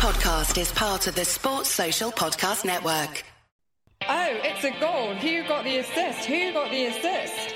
podcast is part of the Sports Social Podcast Network. Oh, it's a goal. Who got the assist? Who got the assist?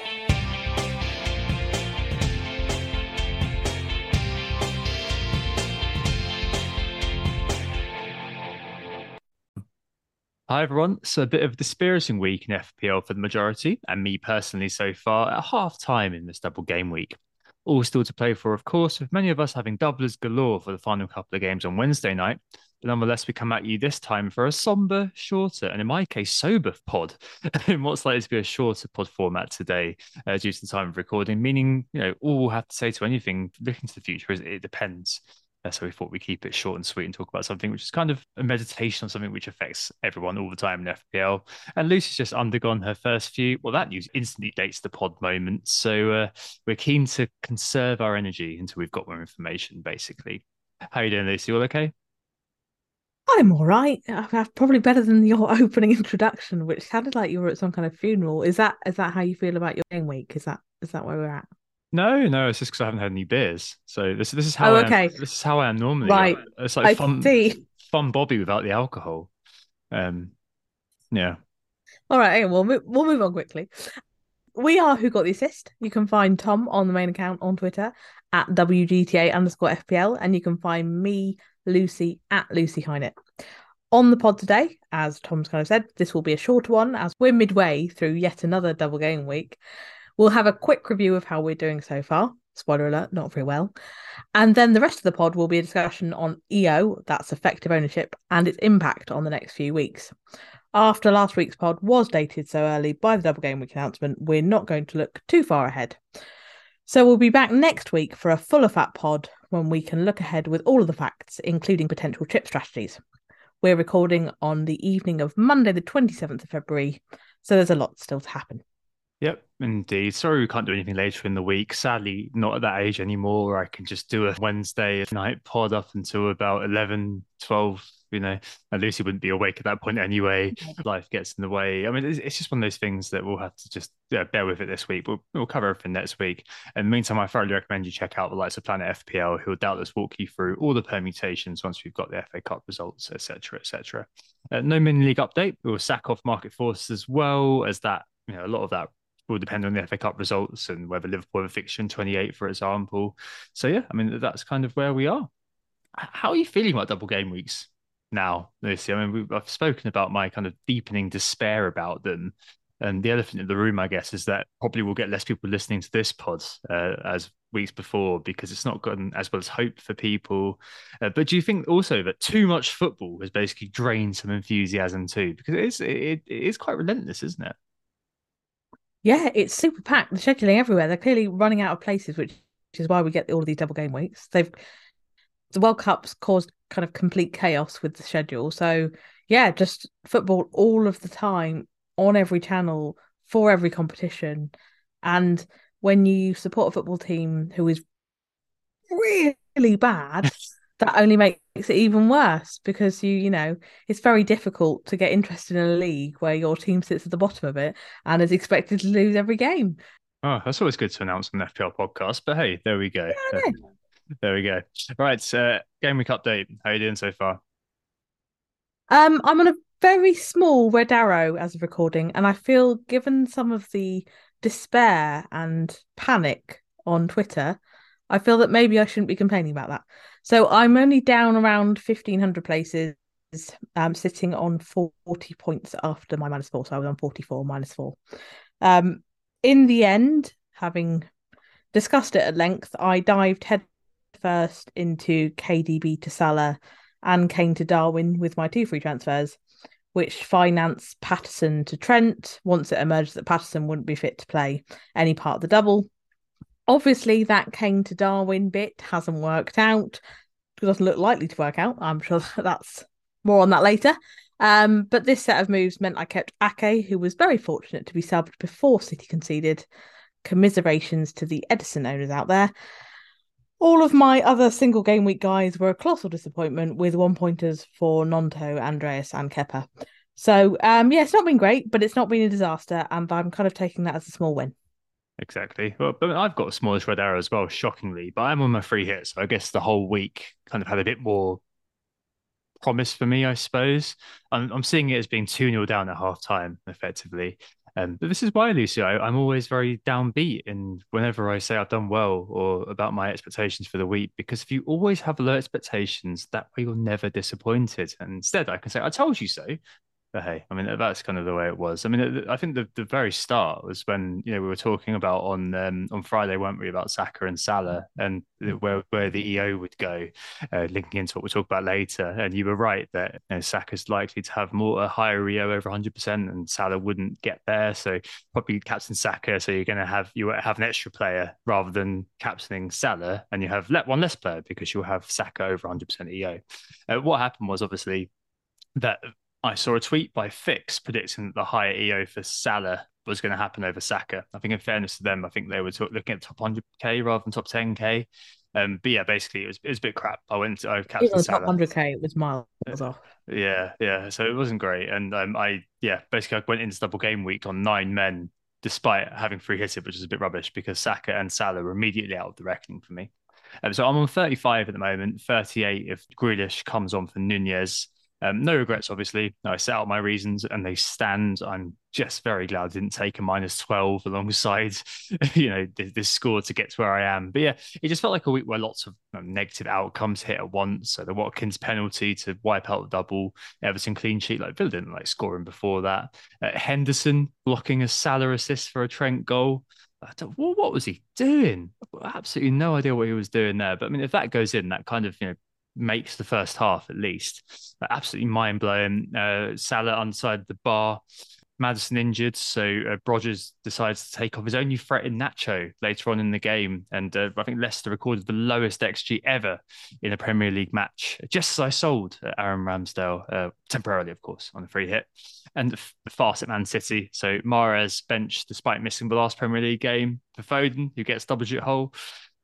Hi everyone. So a bit of a dispiriting week in FPL for the majority, and me personally so far at half time in this double game week. All still to play for, of course, with many of us having doublers galore for the final couple of games on Wednesday night. But nonetheless, we come at you this time for a somber, shorter, and in my case, sober pod. in what's likely to be a shorter pod format today, uh, due to the time of recording, meaning you know all we'll have to say to anything looking to the future is it depends. Uh, so we thought we'd keep it short and sweet and talk about something which is kind of a meditation on something which affects everyone all the time in FPL. And Lucy's just undergone her first few. Well, that news instantly dates the pod moment. So uh, we're keen to conserve our energy until we've got more information, basically. How are you doing, Lucy? All okay? I'm all right. I'm probably better than your opening introduction, which sounded like you were at some kind of funeral. Is that is that how you feel about your game week? Is that is that where we're at? No, no, it's just because I haven't had any beers. So this this is how Oh, I am, okay. this is how I am normally. Right. It's like I fun see. fun Bobby without the alcohol. Um yeah. All right, hang on, we'll move, we'll move on quickly. We are Who Got the Assist. You can find Tom on the main account on Twitter at WGTA underscore FPL, and you can find me, Lucy, at Lucy Hynett. On the pod today, as Tom's kind of said, this will be a shorter one as we're midway through yet another double game week. We'll have a quick review of how we're doing so far. Spoiler alert, not very well. And then the rest of the pod will be a discussion on EO, that's effective ownership, and its impact on the next few weeks. After last week's pod was dated so early by the double game week announcement, we're not going to look too far ahead. So we'll be back next week for a fuller fat pod when we can look ahead with all of the facts, including potential chip strategies. We're recording on the evening of Monday, the 27th of February, so there's a lot still to happen. Yep, indeed. Sorry we can't do anything later in the week. Sadly, not at that age anymore where I can just do a Wednesday night pod up until about 11, 12, you know, and Lucy wouldn't be awake at that point anyway. Life gets in the way. I mean, it's, it's just one of those things that we'll have to just yeah, bear with it this week. We'll, we'll cover everything next week. In the meantime, I thoroughly recommend you check out the likes of Planet FPL, who'll doubtless walk you through all the permutations once we've got the FA Cup results, etc., etc. Uh, no mini league update. We'll sack off market forces as well as that. You know, a lot of that will depend on the FA Cup results and whether Liverpool have a fixture in 28, for example. So yeah, I mean that's kind of where we are. How are you feeling about double game weeks now, Lucy? I mean, I've spoken about my kind of deepening despair about them. And the elephant in the room, I guess, is that probably we'll get less people listening to this pod uh, as weeks before because it's not gotten as well as hope for people. Uh, but do you think also that too much football has basically drained some enthusiasm too? Because it is it, it is quite relentless, isn't it? Yeah, it's super packed. The scheduling everywhere. They're clearly running out of places, which is why we get all of these double game weeks. They've the World Cup's caused kind of complete chaos with the schedule. So yeah, just football all of the time on every channel for every competition. And when you support a football team who is really bad, that only makes it even worse because you, you know, it's very difficult to get interested in a league where your team sits at the bottom of it and is expected to lose every game. Oh, that's always good to announce on the FPL podcast. But hey, there we go. Yeah. There we go. Right, uh, game week update. How are you doing so far? Um, I'm on a very small red arrow as of recording, and I feel given some of the despair and panic on Twitter, I feel that maybe I shouldn't be complaining about that. So I'm only down around 1500 places, um, sitting on 40 points after my minus four. So I was on 44 minus four. Um, in the end, having discussed it at length, I dived head first into KDB to Salah and Kane to Darwin with my two free transfers, which financed Patterson to Trent once it emerged that Patterson wouldn't be fit to play any part of the double. Obviously, that came to Darwin bit hasn't worked out. It doesn't look likely to work out. I'm sure that's more on that later. Um, but this set of moves meant I kept Ake, who was very fortunate to be subbed before City conceded. Commiserations to the Ederson owners out there. All of my other single game week guys were a colossal disappointment with one pointers for Nonto, Andreas, and Kepa. So um yeah, it's not been great, but it's not been a disaster, and I'm kind of taking that as a small win. Exactly. Well, but I've got a smallish red arrow as well, shockingly. But I'm on my free hit, so I guess the whole week kind of had a bit more promise for me, I suppose. I'm, I'm seeing it as being 2 0 down at half time, effectively. Um, but this is why, Lucy, I, am always very downbeat and whenever I say I've done well or about my expectations for the week, because if you always have low expectations, that way you're never disappointed. And instead, I can say, I told you so. But hey, I mean that's kind of the way it was. I mean, I think the, the very start was when you know we were talking about on um, on Friday, weren't we, about Saka and Salah and where where the EO would go, uh, linking into what we'll talk about later. And you were right that you know, Saka's likely to have more a higher EO over 100, percent and Salah wouldn't get there. So probably captain Saka. So you're going to have you have an extra player rather than captaining Salah, and you have let one less player because you'll have Saka over 100 percent EO. Uh, what happened was obviously that I saw a tweet by Fix predicting that the higher EO for Salah was going to happen over Saka. I think, in fairness to them, I think they were looking at top 100k rather than top 10k. Um, but yeah, basically, it was it was a bit crap. I went to I captain Salah. top 100k, it was miles off. Yeah, yeah. So it wasn't great, and um, I yeah, basically, I went into double game week on nine men, despite having free hit it, which is a bit rubbish because Saka and Salah were immediately out of the reckoning for me. Um, so I'm on 35 at the moment, 38 if Grealish comes on for Nunez. Um, no regrets, obviously. I set out my reasons and they stand. I'm just very glad I didn't take a minus 12 alongside, you know, this, this, score to get to where I am. But yeah, it just felt like a week where lots of negative outcomes hit at once. So the Watkins penalty to wipe out the double, Everton clean sheet, like Villa didn't like scoring before that. Uh, Henderson blocking a Salah assist for a Trent goal. What was he doing? Absolutely no idea what he was doing there. But I mean, if that goes in, that kind of you know makes the first half at least. Absolutely mind blowing. Uh, Salah inside the bar. Maddison injured, so uh, Rodgers decides to take off his only threat in Nacho later on in the game, and uh, I think Leicester recorded the lowest xG ever in a Premier League match. Just as I sold Aaron Ramsdale uh, temporarily, of course, on a free hit, and the, the fast at Man City. So Mahrez benched despite missing the last Premier League game for Foden, who gets double digit hole.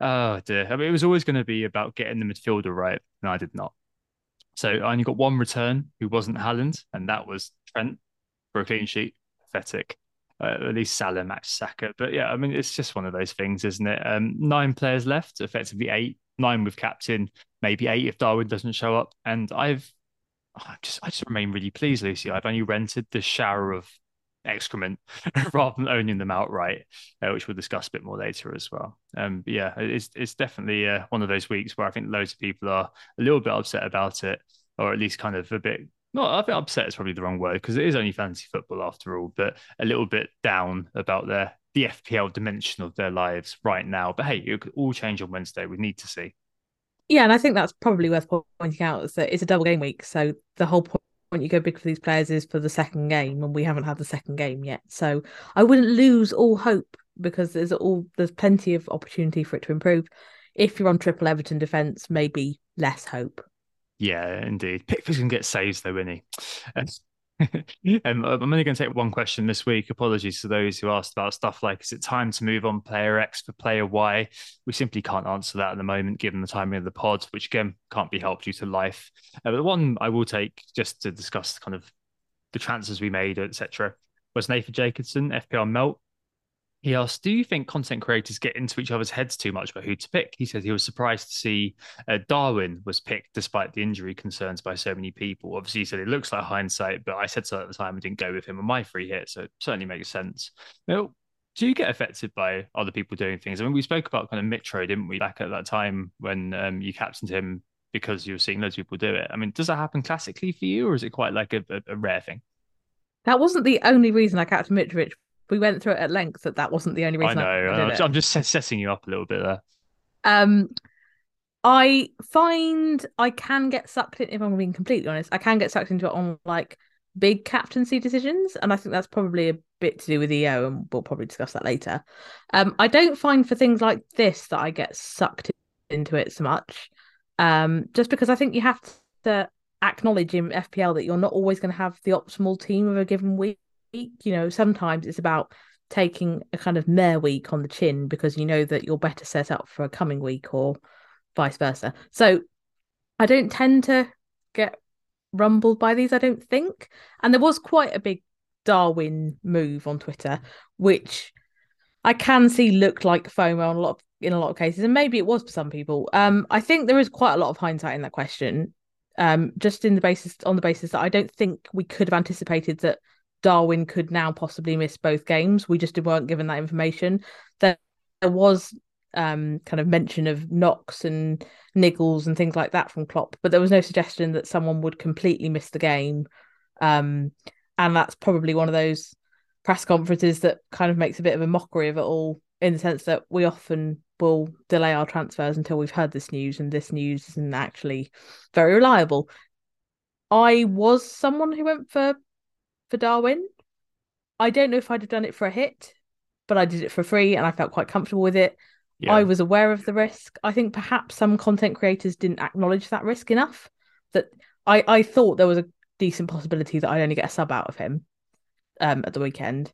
Oh dear. I mean, it was always going to be about getting the midfielder right, and I did not. So I only got one return who wasn't Haaland, and that was Trent for a clean sheet. Pathetic. Uh, at least Salah matched Saka. But yeah, I mean, it's just one of those things, isn't it? Um, nine players left, effectively eight, nine with captain, maybe eight if Darwin doesn't show up. And I've I just I just remain really pleased, Lucy. I've only rented the shower of excrement rather than owning them outright, uh, which we'll discuss a bit more later as well. Um, but yeah, it's it's definitely uh, one of those weeks where I think loads of people are a little bit upset about it, or at least kind of a bit. No, I think upset is probably the wrong word because it is only fantasy football after all, but a little bit down about their the FPL dimension of their lives right now. But hey, it could all change on Wednesday. We need to see. Yeah, and I think that's probably worth pointing out is that it's a double game week, so the whole point you go big for these players is for the second game, and we haven't had the second game yet. So I wouldn't lose all hope because there's all there's plenty of opportunity for it to improve. If you're on triple Everton defence, maybe less hope. Yeah, indeed. Pickford's can get saves though, isn't he? um, I'm only going to take one question this week. Apologies to those who asked about stuff like, is it time to move on player X for player Y? We simply can't answer that at the moment, given the timing of the pod, which again can't be helped due to life. Uh, but the one I will take just to discuss kind of the transfers we made, etc., was Nathan Jacobson, FPR Melt. He asked, "Do you think content creators get into each other's heads too much about who to pick?" He said he was surprised to see uh, Darwin was picked despite the injury concerns by so many people. Obviously, he said it looks like hindsight, but I said so at the time and didn't go with him on my free hit, so it certainly makes sense. Now, do you get affected by other people doing things? I mean, we spoke about kind of Mitro, didn't we, back at that time when um, you captained him because you were seeing loads of people do it. I mean, does that happen classically for you, or is it quite like a, a, a rare thing? That wasn't the only reason I captained Mitrovic we went through it at length that that wasn't the only reason. I know. I am just setting you up a little bit there. Um, I find I can get sucked in. If I'm being completely honest, I can get sucked into it on like big captaincy decisions, and I think that's probably a bit to do with EO, and we'll probably discuss that later. Um, I don't find for things like this that I get sucked into it so much, um, just because I think you have to acknowledge in FPL that you're not always going to have the optimal team of a given week you know, sometimes it's about taking a kind of mare week on the chin because you know that you're better set up for a coming week or vice versa. So I don't tend to get rumbled by these, I don't think. And there was quite a big Darwin move on Twitter, which I can see looked like FOMO on a lot of, in a lot of cases, and maybe it was for some people. Um, I think there is quite a lot of hindsight in that question. Um, just in the basis on the basis that I don't think we could have anticipated that Darwin could now possibly miss both games. We just weren't given that information. There, was um, kind of mention of knocks and niggles and things like that from Klopp, but there was no suggestion that someone would completely miss the game. Um, and that's probably one of those press conferences that kind of makes a bit of a mockery of it all, in the sense that we often will delay our transfers until we've heard this news, and this news isn't actually very reliable. I was someone who went for for Darwin. I don't know if I'd have done it for a hit, but I did it for free and I felt quite comfortable with it. Yeah. I was aware of the risk. I think perhaps some content creators didn't acknowledge that risk enough. That I, I thought there was a decent possibility that I'd only get a sub out of him um, at the weekend.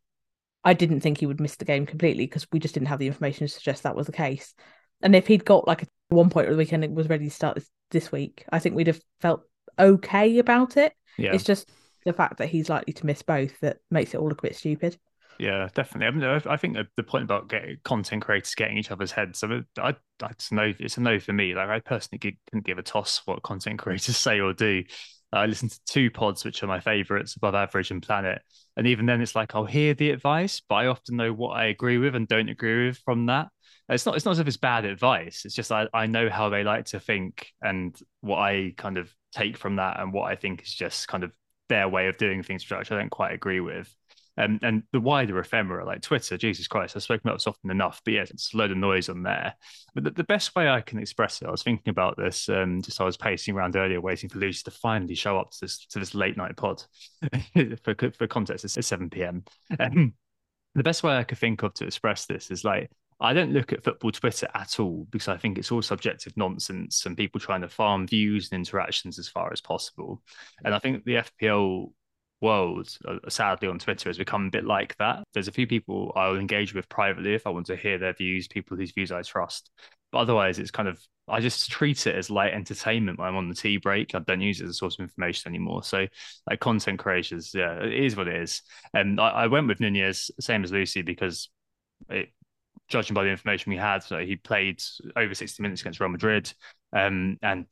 I didn't think he would miss the game completely because we just didn't have the information to suggest that was the case. And if he'd got like a one point of the weekend and was ready to start this, this week, I think we'd have felt okay about it. Yeah. It's just the fact that he's likely to miss both that makes it all look a bit stupid. Yeah, definitely. I, mean, I think the point about content creators getting each other's heads, I, mean, I, it's no, it's a no for me. Like I personally couldn't give a toss what content creators say or do. I listen to two pods, which are my favorites, Above Average and Planet. And even then, it's like I'll hear the advice, but I often know what I agree with and don't agree with from that. It's not. It's not as if it's bad advice. It's just I, I know how they like to think and what I kind of take from that and what I think is just kind of their way of doing things, which I don't quite agree with. Um, and the wider ephemera like Twitter, Jesus Christ, I've spoken about this often enough, but yeah, it's a load of noise on there. But the, the best way I can express it, I was thinking about this, um, just I was pacing around earlier, waiting for Lucy to finally show up to this to this late night pod. for for context, it's 7 p.m. Um, the best way I could think of to express this is like I don't look at football Twitter at all because I think it's all subjective nonsense and people trying to farm views and interactions as far as possible. And I think the FPL world, uh, sadly, on Twitter has become a bit like that. There's a few people I'll engage with privately if I want to hear their views, people whose views I trust. But otherwise, it's kind of, I just treat it as light entertainment when I'm on the tea break. I don't use it as a source of information anymore. So, like content creators, yeah, it is what it is. And I, I went with Nunez, same as Lucy, because it, judging by the information we had, so he played over 60 minutes against Real Madrid. Um, and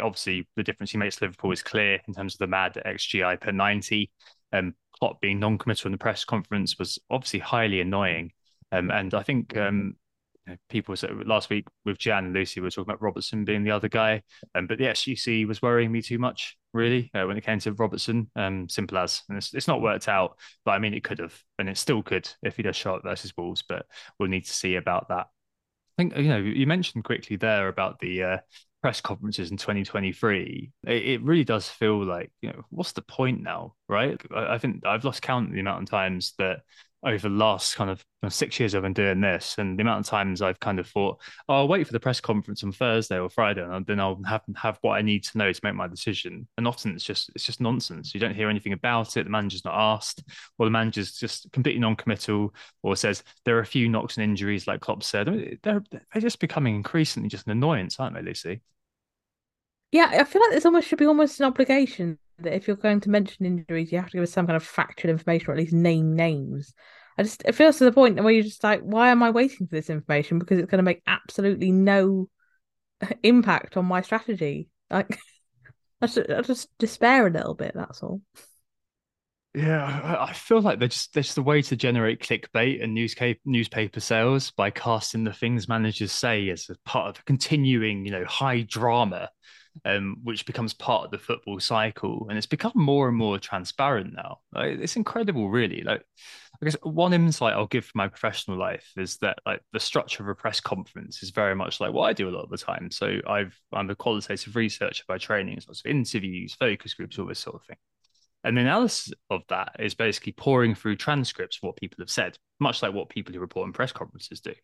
obviously, the difference he makes to Liverpool is clear in terms of the mad XGI per 90. Um, Klopp being non committal in the press conference was obviously highly annoying. Um, and I think um, people said last week with Jan and Lucy we were talking about Robertson being the other guy. Um, but the xGC was worrying me too much, really, uh, when it came to Robertson. Um, simple as. And it's, it's not worked out, but I mean, it could have, and it still could if he does show up versus Wolves, but we'll need to see about that. I think, you know, you mentioned quickly there about the uh, press conferences in 2023, it, it, really does feel like, you know, what's the point now, right? I, I think I've lost count of the amount of times that over the last kind of six years I've been doing this, and the amount of times I've kind of thought, oh, I'll wait for the press conference on Thursday or Friday, and then I'll have have what I need to know to make my decision. And often it's just it's just nonsense. You don't hear anything about it. The manager's not asked, or the manager's just completely non-committal, or says there are a few knocks and injuries, like Klopp said. They're they're just becoming increasingly just an annoyance, aren't they, Lucy? Yeah, I feel like this almost should be almost an obligation that if you're going to mention injuries, you have to give us some kind of factual information or at least name names. I just it feels to the point where you're just like, why am I waiting for this information? Because it's going to make absolutely no impact on my strategy. Like, I just, I just despair a little bit. That's all. Yeah, I feel like they're just they're just way to generate clickbait and newspaper newspaper sales by casting the things managers say as a part of a continuing, you know, high drama um, which becomes part of the football cycle, and it's become more and more transparent now. Like, it's incredible, really. Like, I guess one insight I'll give for my professional life is that like the structure of a press conference is very much like what I do a lot of the time. So I've I'm a qualitative researcher by training, so interviews, focus groups, all this sort of thing. And the analysis of that is basically pouring through transcripts of what people have said, much like what people who report in press conferences do.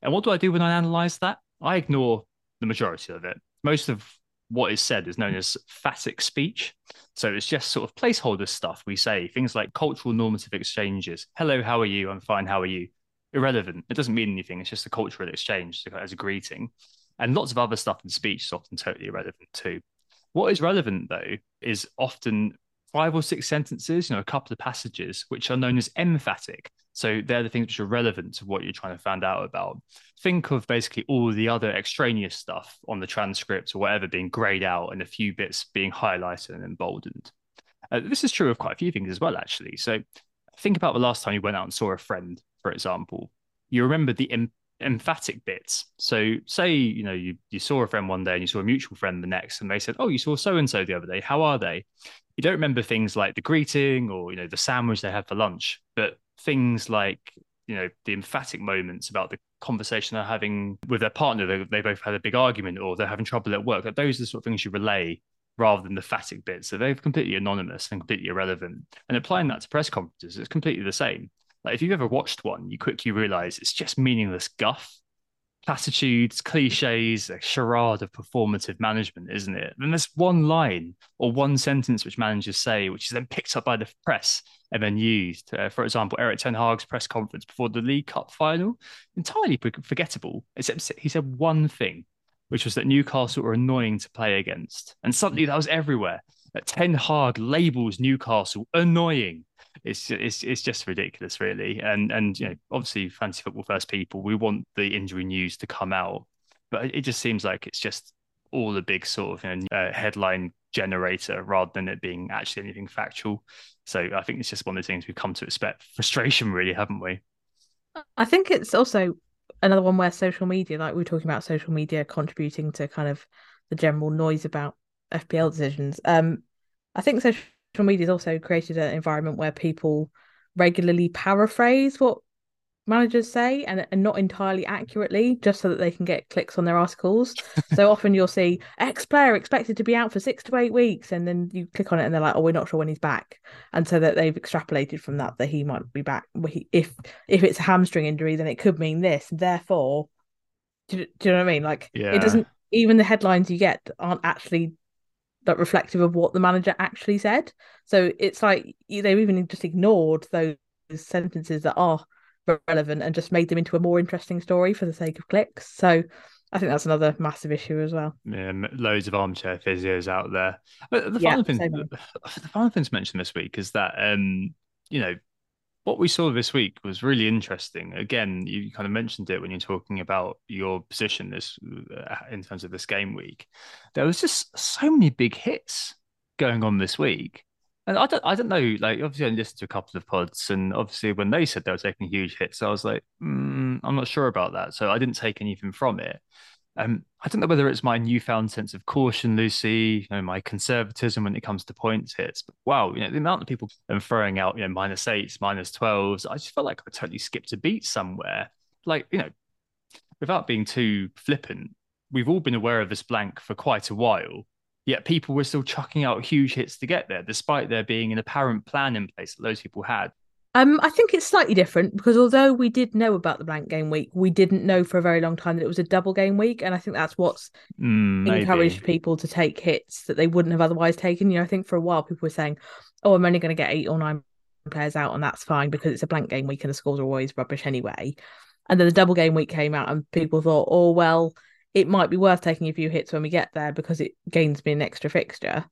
And what do I do when I analyze that? I ignore the majority of it. Most of what is said is known as phatic speech. So it's just sort of placeholder stuff we say, things like cultural normative exchanges. Hello, how are you? I'm fine, how are you? Irrelevant. It doesn't mean anything. It's just a cultural exchange as a greeting. And lots of other stuff in speech is often totally irrelevant too. What is relevant though is often five or six sentences, you know, a couple of passages, which are known as emphatic. So they're the things which are relevant to what you're trying to find out about. Think of basically all the other extraneous stuff on the transcript or whatever being grayed out and a few bits being highlighted and emboldened. Uh, this is true of quite a few things as well, actually. So think about the last time you went out and saw a friend, for example. You remember the em- emphatic bits. So say, you know, you, you saw a friend one day and you saw a mutual friend the next, and they said, Oh, you saw so and so the other day. How are they? You don't remember things like the greeting or, you know, the sandwich they had for lunch, but things like you know the emphatic moments about the conversation they're having with their partner they, they both had a big argument or they're having trouble at work like those are the sort of things you relay rather than the phatic bits. So they're completely anonymous and completely irrelevant. And applying that to press conferences it's completely the same. Like if you've ever watched one you quickly realize it's just meaningless guff platitudes, cliches, a charade of performative management, isn't it? And there's one line or one sentence which managers say, which is then picked up by the press and then used. Uh, for example, Erik Ten Hag's press conference before the League Cup final, entirely forgettable, except he said one thing, which was that Newcastle were annoying to play against. And suddenly that was everywhere. That Ten Hag labels Newcastle annoying it's it's it's just ridiculous, really. And and you know, obviously, fantasy football first people, we want the injury news to come out, but it just seems like it's just all a big sort of you know, uh, headline generator rather than it being actually anything factual. So I think it's just one of the things we've come to expect. Frustration, really, haven't we? I think it's also another one where social media, like we were talking about social media contributing to kind of the general noise about FPL decisions. Um, I think social social media has also created an environment where people regularly paraphrase what managers say and, and not entirely accurately just so that they can get clicks on their articles. So often you'll see x player expected to be out for six to eight weeks and then you click on it and they're like oh we're not sure when he's back. And so that they've extrapolated from that that he might be back. If if it's a hamstring injury then it could mean this. Therefore do, do you know what i mean? Like yeah. it doesn't even the headlines you get aren't actually that reflective of what the manager actually said. So it's like they've even just ignored those sentences that are relevant and just made them into a more interesting story for the sake of clicks. So I think that's another massive issue as well. Yeah, loads of armchair physios out there. But the final yeah, thing, the, the final thing to mention this week is that um, you know, what we saw this week was really interesting. Again, you kind of mentioned it when you're talking about your position this uh, in terms of this game week. There was just so many big hits going on this week. And I don't, I don't know. Like, obviously, I listened to a couple of pods, and obviously, when they said they were taking huge hits, I was like, mm, I'm not sure about that. So I didn't take anything from it. Um, I don't know whether it's my newfound sense of caution, Lucy, you know, my conservatism when it comes to points hits. But wow, you know, the amount of people throwing out, you know, minus eights, minus twelves, I just felt like I totally skipped a beat somewhere. Like, you know, without being too flippant, we've all been aware of this blank for quite a while. Yet people were still chucking out huge hits to get there, despite there being an apparent plan in place that those people had. Um, I think it's slightly different because although we did know about the blank game week, we didn't know for a very long time that it was a double game week, and I think that's what's mm, encouraged people to take hits that they wouldn't have otherwise taken. You know, I think for a while people were saying, "Oh, I'm only going to get eight or nine players out, and that's fine because it's a blank game week and the scores are always rubbish anyway." And then the double game week came out, and people thought, "Oh, well, it might be worth taking a few hits when we get there because it gains me an extra fixture."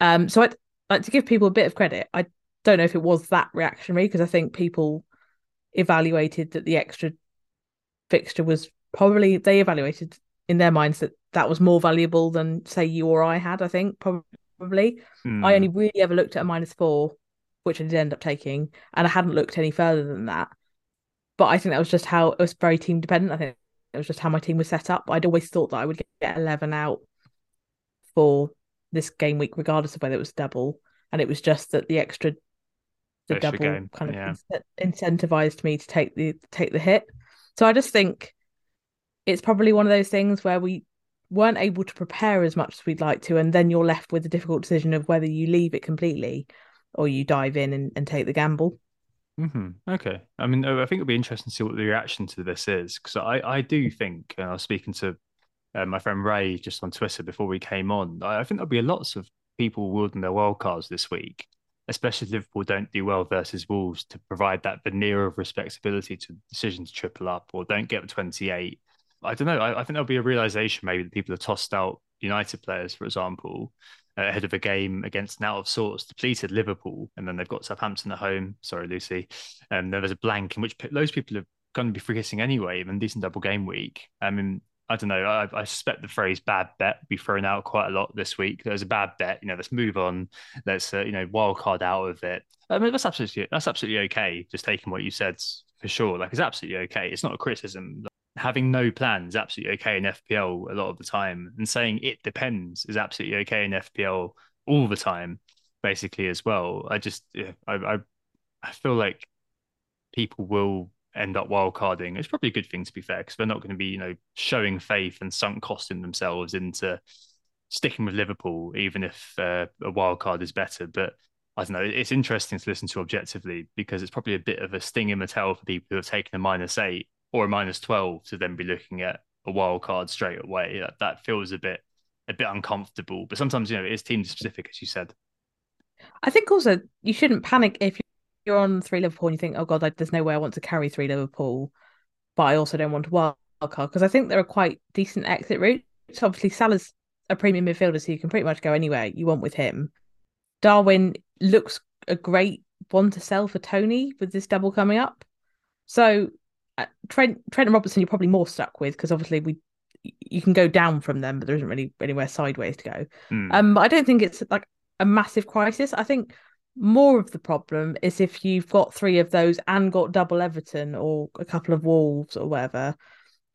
Um, so I'd like to give people a bit of credit. I don't know if it was that reactionary because I think people evaluated that the extra fixture was probably they evaluated in their minds that that was more valuable than say you or I had. I think probably mm. I only really ever looked at a minus four, which I did end up taking, and I hadn't looked any further than that. But I think that was just how it was very team dependent. I think it was just how my team was set up. I'd always thought that I would get eleven out for this game week, regardless of whether it was double. And it was just that the extra the double game. kind of yeah. incentivized me to take the take the hit. So I just think it's probably one of those things where we weren't able to prepare as much as we'd like to, and then you're left with the difficult decision of whether you leave it completely or you dive in and, and take the gamble. Mm-hmm. Okay. I mean, I think it'll be interesting to see what the reaction to this is because I, I do think, and I was speaking to uh, my friend Ray just on Twitter before we came on, I, I think there'll be lots of people wielding their wild cards this week especially if Liverpool don't do well versus Wolves, to provide that veneer of respectability to decision to triple up or don't get 28. I don't know. I, I think there'll be a realization maybe that people have tossed out United players, for example, uh, ahead of a game against out of sorts depleted Liverpool, and then they've got Southampton at home. Sorry, Lucy. And um, there's a blank in which those people are going to be forgetting anyway, even decent double game week. I mean, I don't know. I, I, suspect the phrase "bad bet" will be thrown out quite a lot this week. There's a bad bet. You know, let's move on. Let's uh, you know wild card out of it. I mean, that's absolutely that's absolutely okay. Just taking what you said for sure. Like, it's absolutely okay. It's not a criticism. Having no plans absolutely okay in FPL a lot of the time, and saying it depends is absolutely okay in FPL all the time, basically as well. I just yeah, I, I I feel like people will end up wildcarding. It's probably a good thing to be fair, because they're not going to be, you know, showing faith and sunk costing themselves into sticking with Liverpool, even if uh, a wild card is better. But I don't know. It's interesting to listen to objectively because it's probably a bit of a sting in the tail for people who have taken a minus eight or a minus twelve to then be looking at a wild card straight away. That that feels a bit a bit uncomfortable. But sometimes you know it is team specific, as you said. I think also you shouldn't panic if you're on three Liverpool and you think, oh god, like, there's no way I want to carry three Liverpool, but I also don't want to wild card because I think there are quite decent exit routes. Obviously, Salah's a premium midfielder, so you can pretty much go anywhere you want with him. Darwin looks a great one to sell for Tony with this double coming up. So uh, Trent, Trent and Robertson, you're probably more stuck with because obviously we you can go down from them, but there isn't really anywhere sideways to go. Mm. Um, but I don't think it's like a massive crisis. I think more of the problem is if you've got three of those and got double Everton or a couple of Wolves or whatever,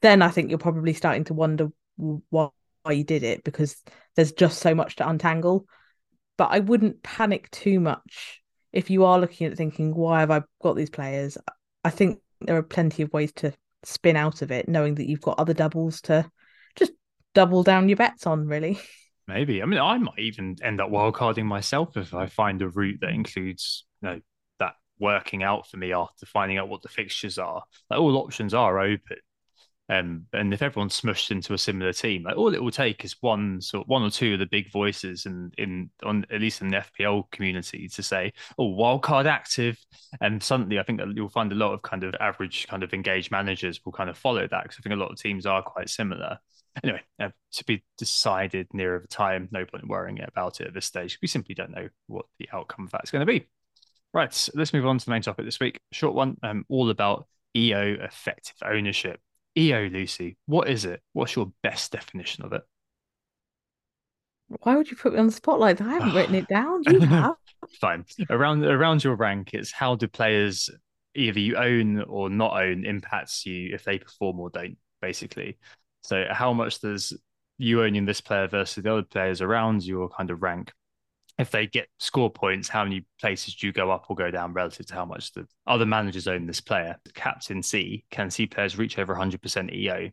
then I think you're probably starting to wonder why you did it because there's just so much to untangle. But I wouldn't panic too much if you are looking at thinking, why have I got these players? I think there are plenty of ways to spin out of it, knowing that you've got other doubles to just double down your bets on, really. Maybe. I mean, I might even end up wildcarding myself if I find a route that includes, you know, that working out for me after finding out what the fixtures are. Like all options are open. Um, and if everyone's smushed into a similar team, like all it will take is one sort one or two of the big voices and in, in on at least in the FPL community to say, "Oh, wildcard active," and suddenly I think that you'll find a lot of kind of average kind of engaged managers will kind of follow that because I think a lot of teams are quite similar. Anyway, uh, to be decided nearer the time. No point in worrying about it at this stage. We simply don't know what the outcome of that is going to be. Right, so let's move on to the main topic this week. Short one, um, all about EO effective ownership. EO, Lucy, what is it? What's your best definition of it? Why would you put me on the spotlight? I haven't written it down. You have. Fine. Around around your rank, it's how do players either you own or not own impacts you if they perform or don't, basically. So how much does you owning this player versus the other players around your kind of rank? If they get score points, how many places do you go up or go down relative to how much the other managers own this player? Captain C can see players reach over 100% EO.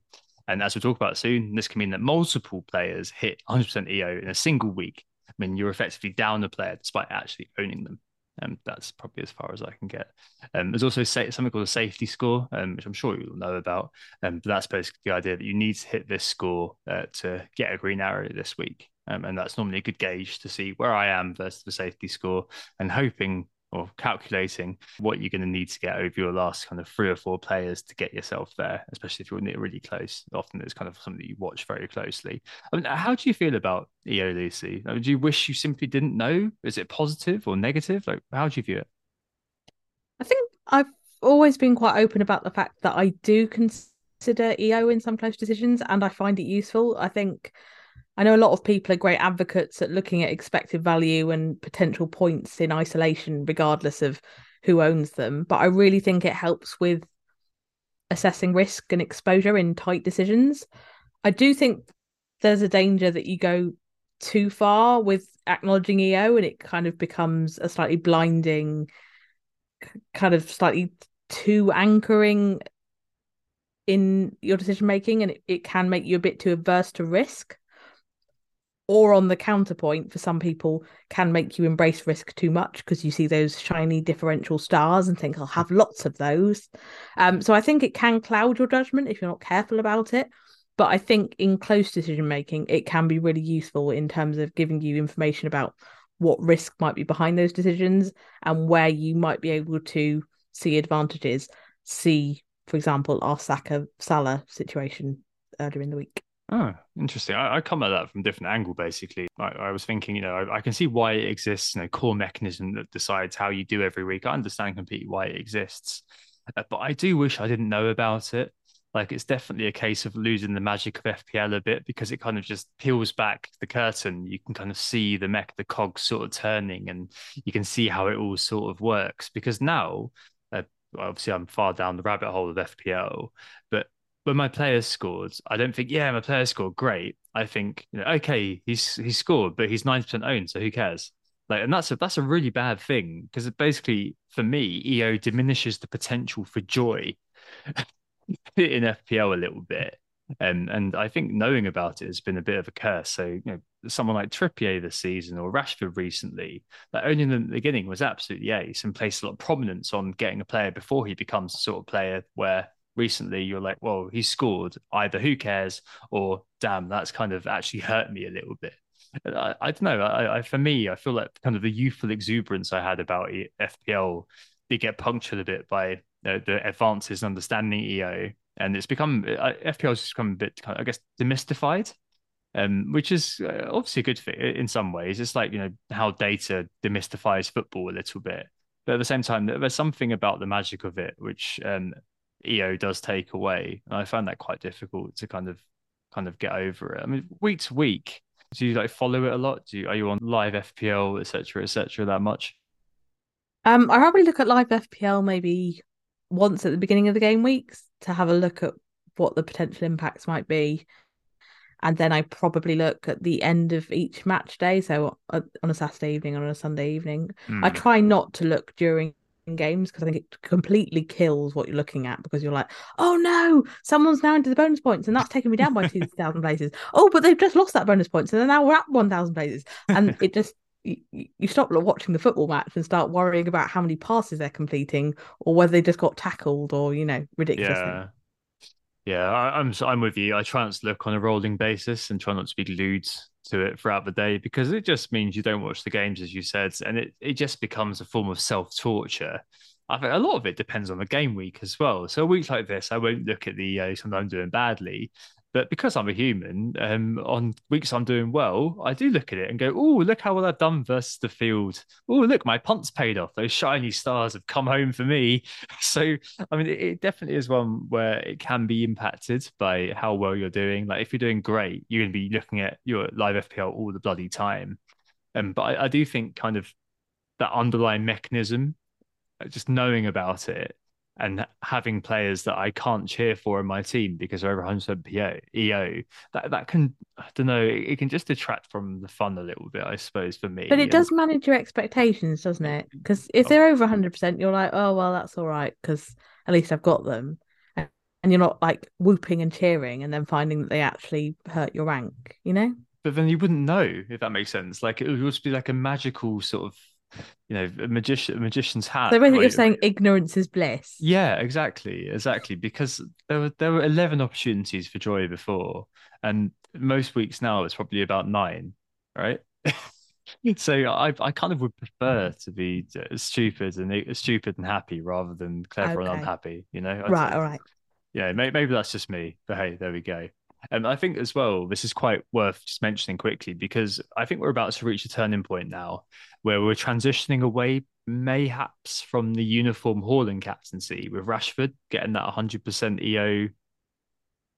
And as we'll talk about soon, this can mean that multiple players hit 100% EO in a single week. I mean, you're effectively down a player despite actually owning them. Um, that's probably as far as I can get. Um, there's also something called a safety score, um, which I'm sure you'll know about. Um, but that's basically the idea that you need to hit this score uh, to get a green arrow this week. Um, and that's normally a good gauge to see where I am versus the safety score and hoping or calculating what you're going to need to get over your last kind of three or four players to get yourself there, especially if you're really close. Often it's kind of something that you watch very closely. I mean, how do you feel about EO Lucy? do you wish you simply didn't know? Is it positive or negative? Like, how do you view it? I think I've always been quite open about the fact that I do consider EO in some close decisions and I find it useful. I think I know a lot of people are great advocates at looking at expected value and potential points in isolation, regardless of who owns them. But I really think it helps with assessing risk and exposure in tight decisions. I do think there's a danger that you go too far with acknowledging EO and it kind of becomes a slightly blinding, kind of slightly too anchoring in your decision making and it, it can make you a bit too averse to risk or on the counterpoint for some people can make you embrace risk too much because you see those shiny differential stars and think i'll have lots of those. Um, so i think it can cloud your judgment if you're not careful about it but i think in close decision making it can be really useful in terms of giving you information about what risk might be behind those decisions and where you might be able to see advantages. See for example our Saka Salah situation earlier in the week Oh, interesting. I, I come at that from a different angle, basically. I, I was thinking, you know, I, I, can see why it exists, you know, core mechanism that decides how you do every week. I understand completely why it exists. Uh, but I do wish I didn't know about it. Like it's definitely a case of losing the magic of FPL a bit because it kind of just peels back the curtain. You can kind of see the mech, the cogs sort of turning, and you can see how it all sort of works. Because now, uh, obviously, I'm far down the rabbit hole of FPL, but when my players scored, I don't think, yeah, my player scored great. I think, you know, okay, he's he scored, but he's 90% owned, so who cares? Like, and that's a that's a really bad thing because it basically, for me, EO diminishes the potential for joy in FPL a little bit. And and I think knowing about it has been a bit of a curse. So, you know, someone like Trippier this season or Rashford recently, that only in the beginning was absolutely ace and placed a lot of prominence on getting a player before he becomes the sort of player where recently you're like, well, he scored. Either who cares or damn, that's kind of actually hurt me a little bit. I, I don't know. I, I, for me, I feel like kind of the youthful exuberance I had about FPL did get punctured a bit by the, the advances in understanding EO, and it's become FPL has become a bit, I guess, demystified. Um, which is uh, obviously a good thing in some ways. It's like you know how data demystifies football a little bit, but at the same time, there's something about the magic of it which um, EO does take away. And I found that quite difficult to kind of kind of get over it. I mean, week to week, do you like follow it a lot? Do you are you on live FPL, etc., etc., that much? Um, I probably look at live FPL maybe once at the beginning of the game weeks to have a look at what the potential impacts might be. And then I probably look at the end of each match day. So uh, on a Saturday evening, or on a Sunday evening, mm. I hmm. try not to look during games because I think it completely kills what you're looking at because you're like, oh no, someone's now into the bonus points and that's taking me down by 2,000 places. Oh, but they've just lost that bonus points and now we're at 1,000 places. And it just, you, you stop watching the football match and start worrying about how many passes they're completing or whether they just got tackled or, you know, ridiculous. Yeah. Yeah, I, am I'm, I'm with you. I try not to look on a rolling basis and try not to be glued to it throughout the day because it just means you don't watch the games as you said, and it, it just becomes a form of self torture. I think a lot of it depends on the game week as well. So a week like this, I won't look at the uh, sometimes doing badly, but because I'm a human, um, on weeks I'm doing well, I do look at it and go, "Oh, look how well I've done versus the field. Oh, look, my punt's paid off. Those shiny stars have come home for me." So, I mean, it, it, definitely is one where it can be impacted by how well you're doing. Like, if you're doing great, you're going to be looking at your live FPL all the bloody time. Um, but I, I do think kind of that underlying mechanism, just knowing about it, and having players that I can't cheer for in my team because they're over 100% PO, EO, that, that can, I don't know, it can just detract from the fun a little bit, I suppose, for me. But it and... does manage your expectations, doesn't it? Because if oh. they're over 100%, you're like, oh, well, that's all right, because at least I've got them. And you're not like whooping and cheering and then finding that they actually hurt your rank, you know? But then you wouldn't know if that makes sense. Like it would just be like a magical sort of you know, a magician, a magician's hat. So basically, you're saying ignorance is bliss. Yeah, exactly, exactly. Because there were there were eleven opportunities for joy before, and most weeks now it's probably about nine, right? so I I kind of would prefer to be stupid and stupid and happy rather than clever okay. and unhappy. You know, right? All right. Yeah, maybe, maybe that's just me, but hey, there we go. And I think as well, this is quite worth just mentioning quickly because I think we're about to reach a turning point now where we're transitioning away, mayhaps, from the uniform Haaland captaincy with Rashford getting that 100% EO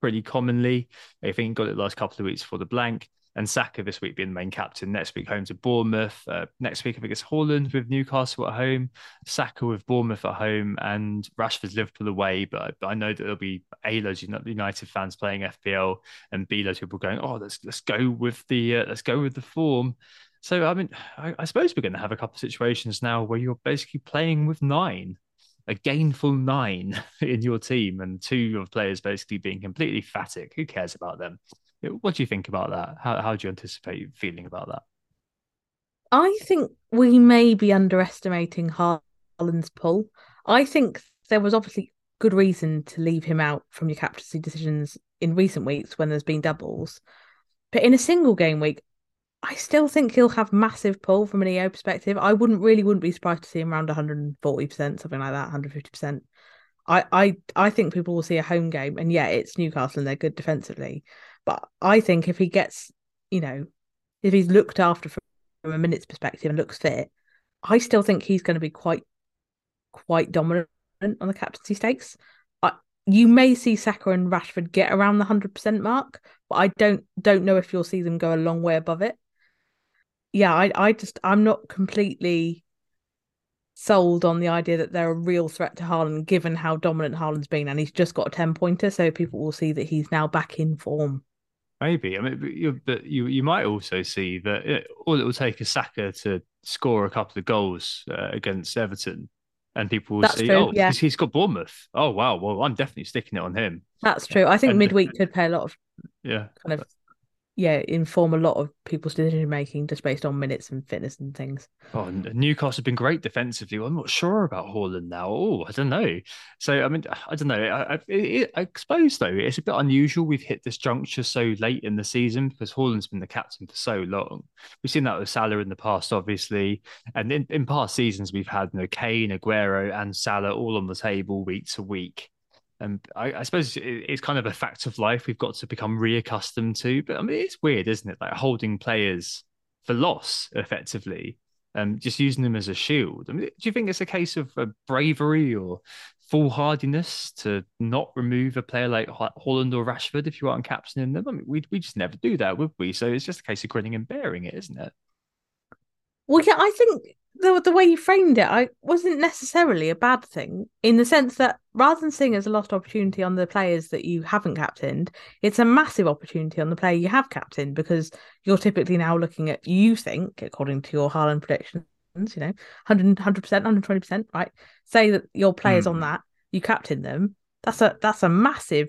pretty commonly. I think got it last couple of weeks for the blank and Saka this week being the main captain. Next week home to Bournemouth. Uh, next week I think it's Haaland with Newcastle at home, Saka with Bournemouth at home, and Rashford's Liverpool away. But I know that there'll be A loads of United fans playing FPL and B loads of people going, oh let's let's go with the uh, let's go with the form. So I mean, I, I suppose we're going to have a couple of situations now where you're basically playing with nine a gainful nine in your team and two of players basically being completely phatic. Who cares about them? What do you think about that? How how do you anticipate feeling about that? I think we may be underestimating Haaland's pull. I think there was obviously good reason to leave him out from your captaincy decisions in recent weeks when there's been doubles. But in a single game week, I still think he'll have massive pull from an EO perspective. I wouldn't really wouldn't be surprised to see him around 140%, something like that, 150%. I, I I think people will see a home game, and yeah, it's Newcastle and they're good defensively, But I think if he gets, you know, if he's looked after from, a minutes perspective and looks fit, I still think he's going to be quite, quite dominant on the captaincy stakes. You may see Saka and Rashford get around the hundred percent mark, but I don't don't know if you'll see them go a long way above it. Yeah, I I just I'm not completely sold on the idea that they're a real threat to Haaland, given how dominant Haaland's been, and he's just got a ten pointer, so people will see that he's now back in form. Maybe I mean, but you, but you you might also see that it, all it will take is Saka to score a couple of goals uh, against Everton, and people will That's see, true, oh, yeah. he's, he's got Bournemouth. Oh wow, well I'm definitely sticking it on him. That's true. I think And- midweek could pay a lot of Yeah, kind of yeah inform a lot of people's decision making just based on minutes and fitness and things. Oh, Newcastle have been great defensively. Well, I'm not sure about Haaland now. Oh, I don't know. So, I mean, I don't know. I, I, I suppose, though, it's a bit unusual we've hit this juncture so late in the season because Haaland's been the captain for so long. We've seen that with Salah in the past, obviously. And in, in past seasons, we've had you know, Kane, Aguero, and Salah all on the table week to week. And I, I suppose it- it's kind of a fact of life we've got to become reaccustomed to. But I mean, it's weird, isn't it? Like holding players for loss effectively um, just using them as a shield. I mean, do you think it's a case of uh, bravery or foolhardiness to not remove a player like Haaland or Rashford if you aren't captaining them? I mean, we we just never do that, would we? So it's just a case of grinning and bearing it, isn't it? Well, yeah, I think the the way you framed it, I wasn't necessarily a bad thing in the sense that rather than seeing as a lost opportunity on the players that you haven't captained, it's a massive opportunity on the player you have captained because you're typically now looking at you think, according to your Haaland predictions, you know, 100 percent, 120 percent, right? Say that your players on Hmm. that, you captain them. That's a that's a massive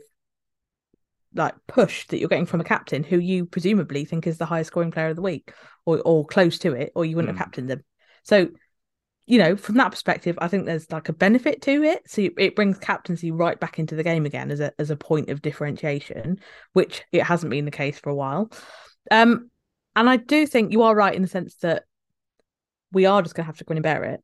like push that you're getting from a captain who you presumably think is the highest scoring player of the week or or close to it, or you wouldn't Hmm. have captained them. So, you know, from that perspective, I think there's like a benefit to it. So it brings captaincy right back into the game again as a as a point of differentiation, which it hasn't been the case for a while. Um, and I do think you are right in the sense that we are just going to have to grin and bear it.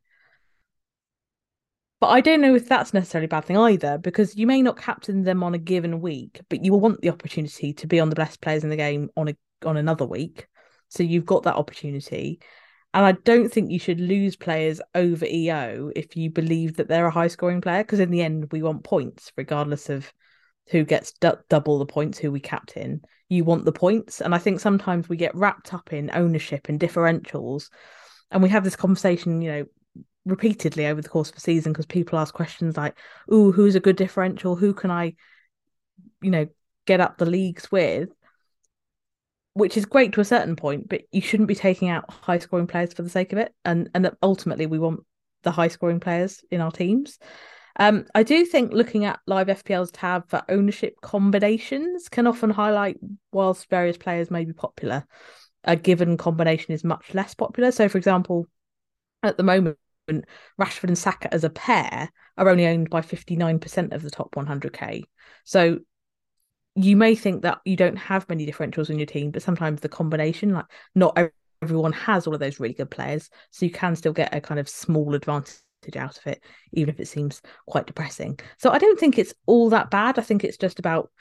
But I don't know if that's necessarily a bad thing either, because you may not captain them on a given week, but you will want the opportunity to be on the best players in the game on a on another week. So you've got that opportunity. And I don't think you should lose players over EO if you believe that they're a high scoring player, because in the end, we want points, regardless of who gets du- double the points, who we captain. You want the points. And I think sometimes we get wrapped up in ownership and differentials. And we have this conversation, you know, repeatedly over the course of the season because people ask questions like, "Ooh, who's a good differential? Who can I, you know, get up the leagues with?" Which is great to a certain point, but you shouldn't be taking out high scoring players for the sake of it. And and ultimately, we want the high scoring players in our teams. Um, I do think looking at live FPL's tab for ownership combinations can often highlight whilst various players may be popular, a given combination is much less popular. So, for example, at the moment, Rashford and Saka as a pair are only owned by 59% of the top 100k. So you may think that you don't have many differentials in your team, but sometimes the combination, like not everyone has all of those really good players. So you can still get a kind of small advantage out of it, even if it seems quite depressing. So I don't think it's all that bad. I think it's just about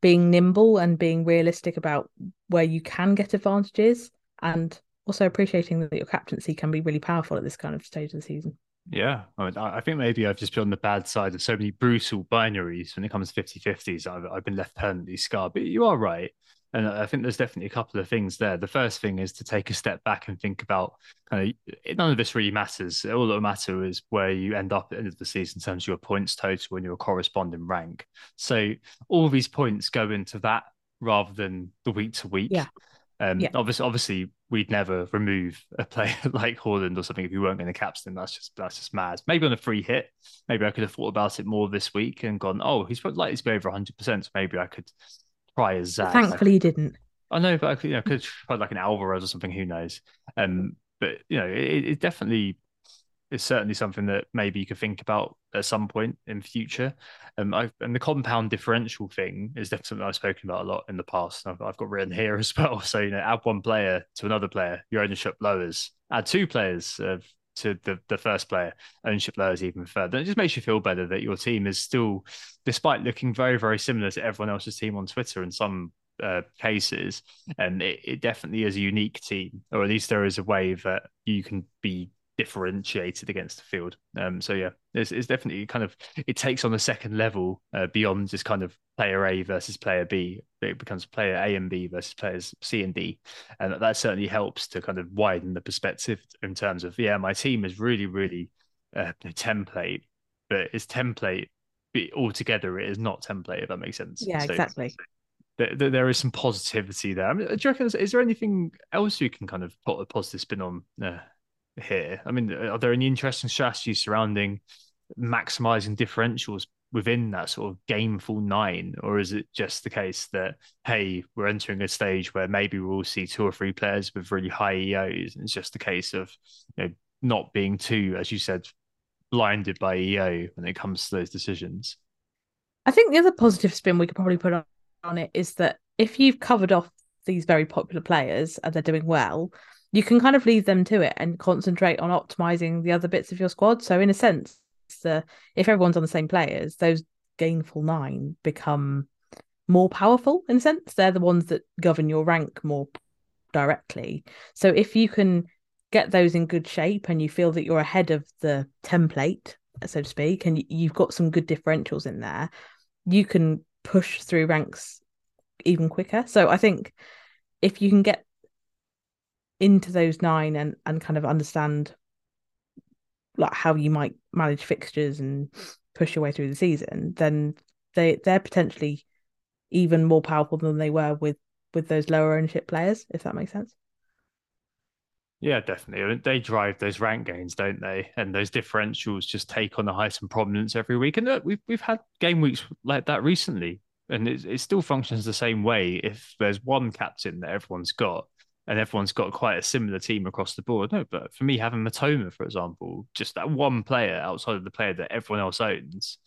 being nimble and being realistic about where you can get advantages and also appreciating that your captaincy can be really powerful at this kind of stage of the season. Yeah, I, mean, I think maybe I've just been on the bad side of so many brutal binaries when it comes to 50 50s. I've, I've been left permanently scarred, but you are right. And I think there's definitely a couple of things there. The first thing is to take a step back and think about kind of none of this really matters. All that will matter is where you end up at the end of the season in terms of your points total and your corresponding rank. So all these points go into that rather than the week to week. Yeah. Um, Yeah. obviously, obviously, we'd never remove a player like Haaland or something if we weren't going to captain. That's just that's just mad. Maybe on a free hit, maybe I could have thought about it more this week and gone, oh, he's probably likely to be over 100. percent So maybe I could try as Zach. Thankfully, you didn't. I know, but I could, you know, could try like an Alvarez or something. Who knows? Um, but you know, it, it definitely is certainly something that maybe you could think about at some point in future. Um, I, and the compound differential thing is definitely something I've spoken about a lot in the past. I've, I've got written here as well. So you know, add one player to another player, your ownership lowers. Add two players uh, to the the first player, ownership lowers even further. It just makes you feel better that your team is still, despite looking very very similar to everyone else's team on Twitter in some uh, cases, and it, it definitely is a unique team, or at least there is a way that you can be differentiated against the field. Um, so yeah, it's, it's definitely kind of it takes on a second level uh, beyond just kind of player A versus player B. It becomes player A and B versus players C and D, and that certainly helps to kind of widen the perspective in terms of yeah, my team is really really uh, template, but it's template altogether. It is not template. If that makes sense. Yeah, so, exactly. There, there is some positivity there. I mean, do you reckon? Is there anything else you can kind of put a positive spin on uh, here? I mean, are there any interesting strategies surrounding maximizing differentials within that sort of gameful nine, or is it just the case that hey, we're entering a stage where maybe we'll see two or three players with really high EOs, and it's just a case of you know not being too, as you said, blinded by EO when it comes to those decisions. I think the other positive spin we could probably put on, on it is that if you've covered off these very popular players and they're doing well, you can kind of leave them to it and concentrate on optimizing the other bits of your squad. So in a sense, if everyone's on the same players, those gainful nine become more powerful in a sense. They're the ones that govern your rank more directly. So if you can get those in good shape and you feel that you're ahead of the template, so to speak, and you've got some good differentials in there, you can push through ranks even quicker. So I think if you can get into those nine and and kind of understand like how you might manage fixtures and push your way through the season, then they they're potentially even more powerful than they were with with those lower ownership players, if that makes sense. Yeah, definitely. I mean, they drive those rank gains, don't they? And those differentials just take on a heightened prominence every week. And look, we've we've had game weeks like that recently, and it, it still functions the same way. If there's one captain that everyone's got, and everyone's got quite a similar team across the board. No, but for me, having Mitoma, for example, just that one player outside of the player that everyone else owns,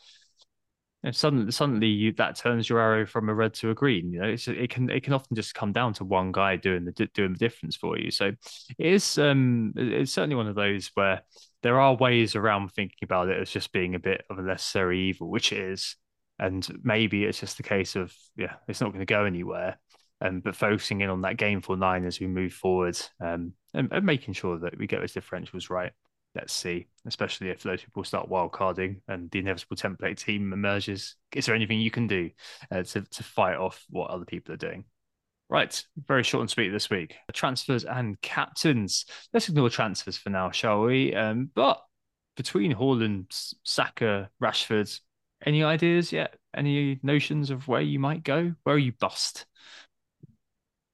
and suddenly, suddenly you, that turns your arrow from a red to a green. You know, it can it can often just come down to one guy doing the doing the difference for you. So it is um it's certainly one of those where there are ways around thinking about it as just being a bit of a necessary evil, which is. And maybe it's just a case of yeah, it's not going to go anywhere um, but focusing in on that gameful nine as we move forward um, and, and, making sure that we get those differentials right. Let's see, especially if those people start wildcarding and the inevitable template team emerges. Is there anything you can do uh, to, to fight off what other people are doing? Right, very short and sweet this week. Transfers and captains. Let's ignore transfers for now, shall we? Um, but between Haaland, Saka, Rashford, any ideas yet? Any notions of where you might go? Where are you bust?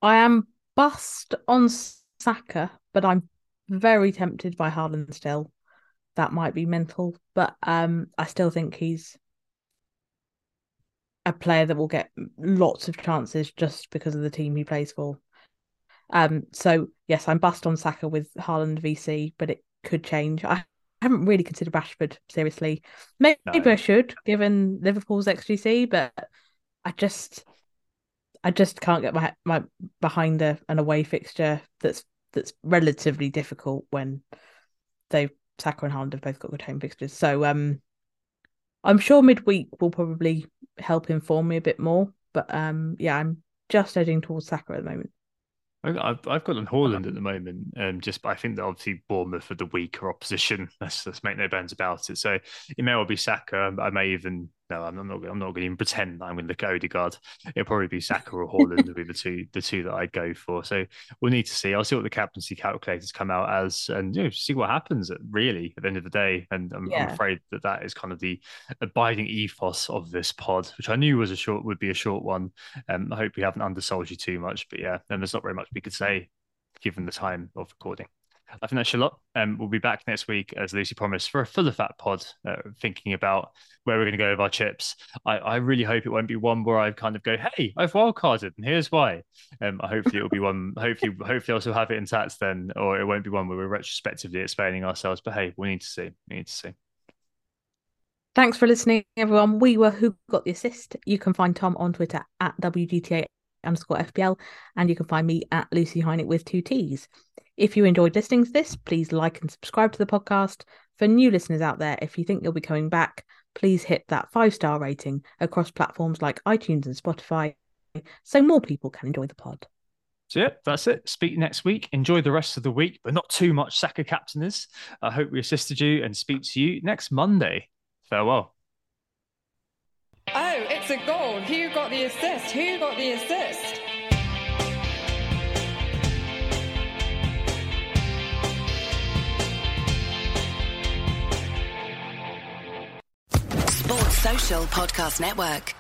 I am bust on Saka, but I'm very tempted by Haaland still. That might be mental, but um, I still think he's a player that will get lots of chances just because of the team he plays for. Um, so yes, I'm bust on Saka with Haaland VC, but it could change. I haven't really considered Rashford seriously. Maybe no. I should, given Liverpool's xGC, but I just I just can't get my my behind a, an away fixture that's that's relatively difficult when they Saka and Haaland have both got good home fixtures. So um, I'm sure midweek will probably help inform me a bit more. But um, yeah, I'm just edging towards Saka at the moment. I've I've got on Haaland at the moment, um, just I think that obviously Bournemouth are the weaker opposition. Let's let's make no bones about it. So it may well be Saka. I may even no, I'm not. I'm not going to even pretend I'm going to look at Odegaard. It'll probably be Saka or Haaland will be the two, the two that I'd go for. So we'll need to see. I'll see what the captaincy calculators come out as, and you know, see what happens. At, really, at the end of the day, and I'm, yeah. I'm, afraid that that is kind of the abiding ethos of this pod, which I knew was a short would be a short one. Um, I hope we haven't undersold you too much, but yeah, then there's not very much we could say given the time of recording. I think that's a lot. Um, we'll be back next week, as Lucy promised, for a fuller fat pod, uh, thinking about where we're going to go with our chips. I, I really hope it won't be one where I kind of go, "Hey, I've wildcarded, and here's why." Um, hopefully it'll be one. Hopefully, hopefully also have it intact then, or it won't be one where we're retrospectively explaining ourselves. But hey, we need to see. We need to see. Thanks for listening, everyone. We were Who Got the Assist. You can find Tom on Twitter at WGTA underscore FPL, and you can find me at Lucy Heinick with two T's. If you enjoyed listening to this, please like and subscribe to the podcast. For new listeners out there, if you think you'll be coming back, please hit that five star rating across platforms like iTunes and Spotify so more people can enjoy the pod. So, yeah, that's it. Speak next week. Enjoy the rest of the week, but not too much Saka captainers. I hope we assisted you and speak to you next Monday. Farewell. Oh, it's a goal the assist? Who got the assist? Sports Social Podcast Network.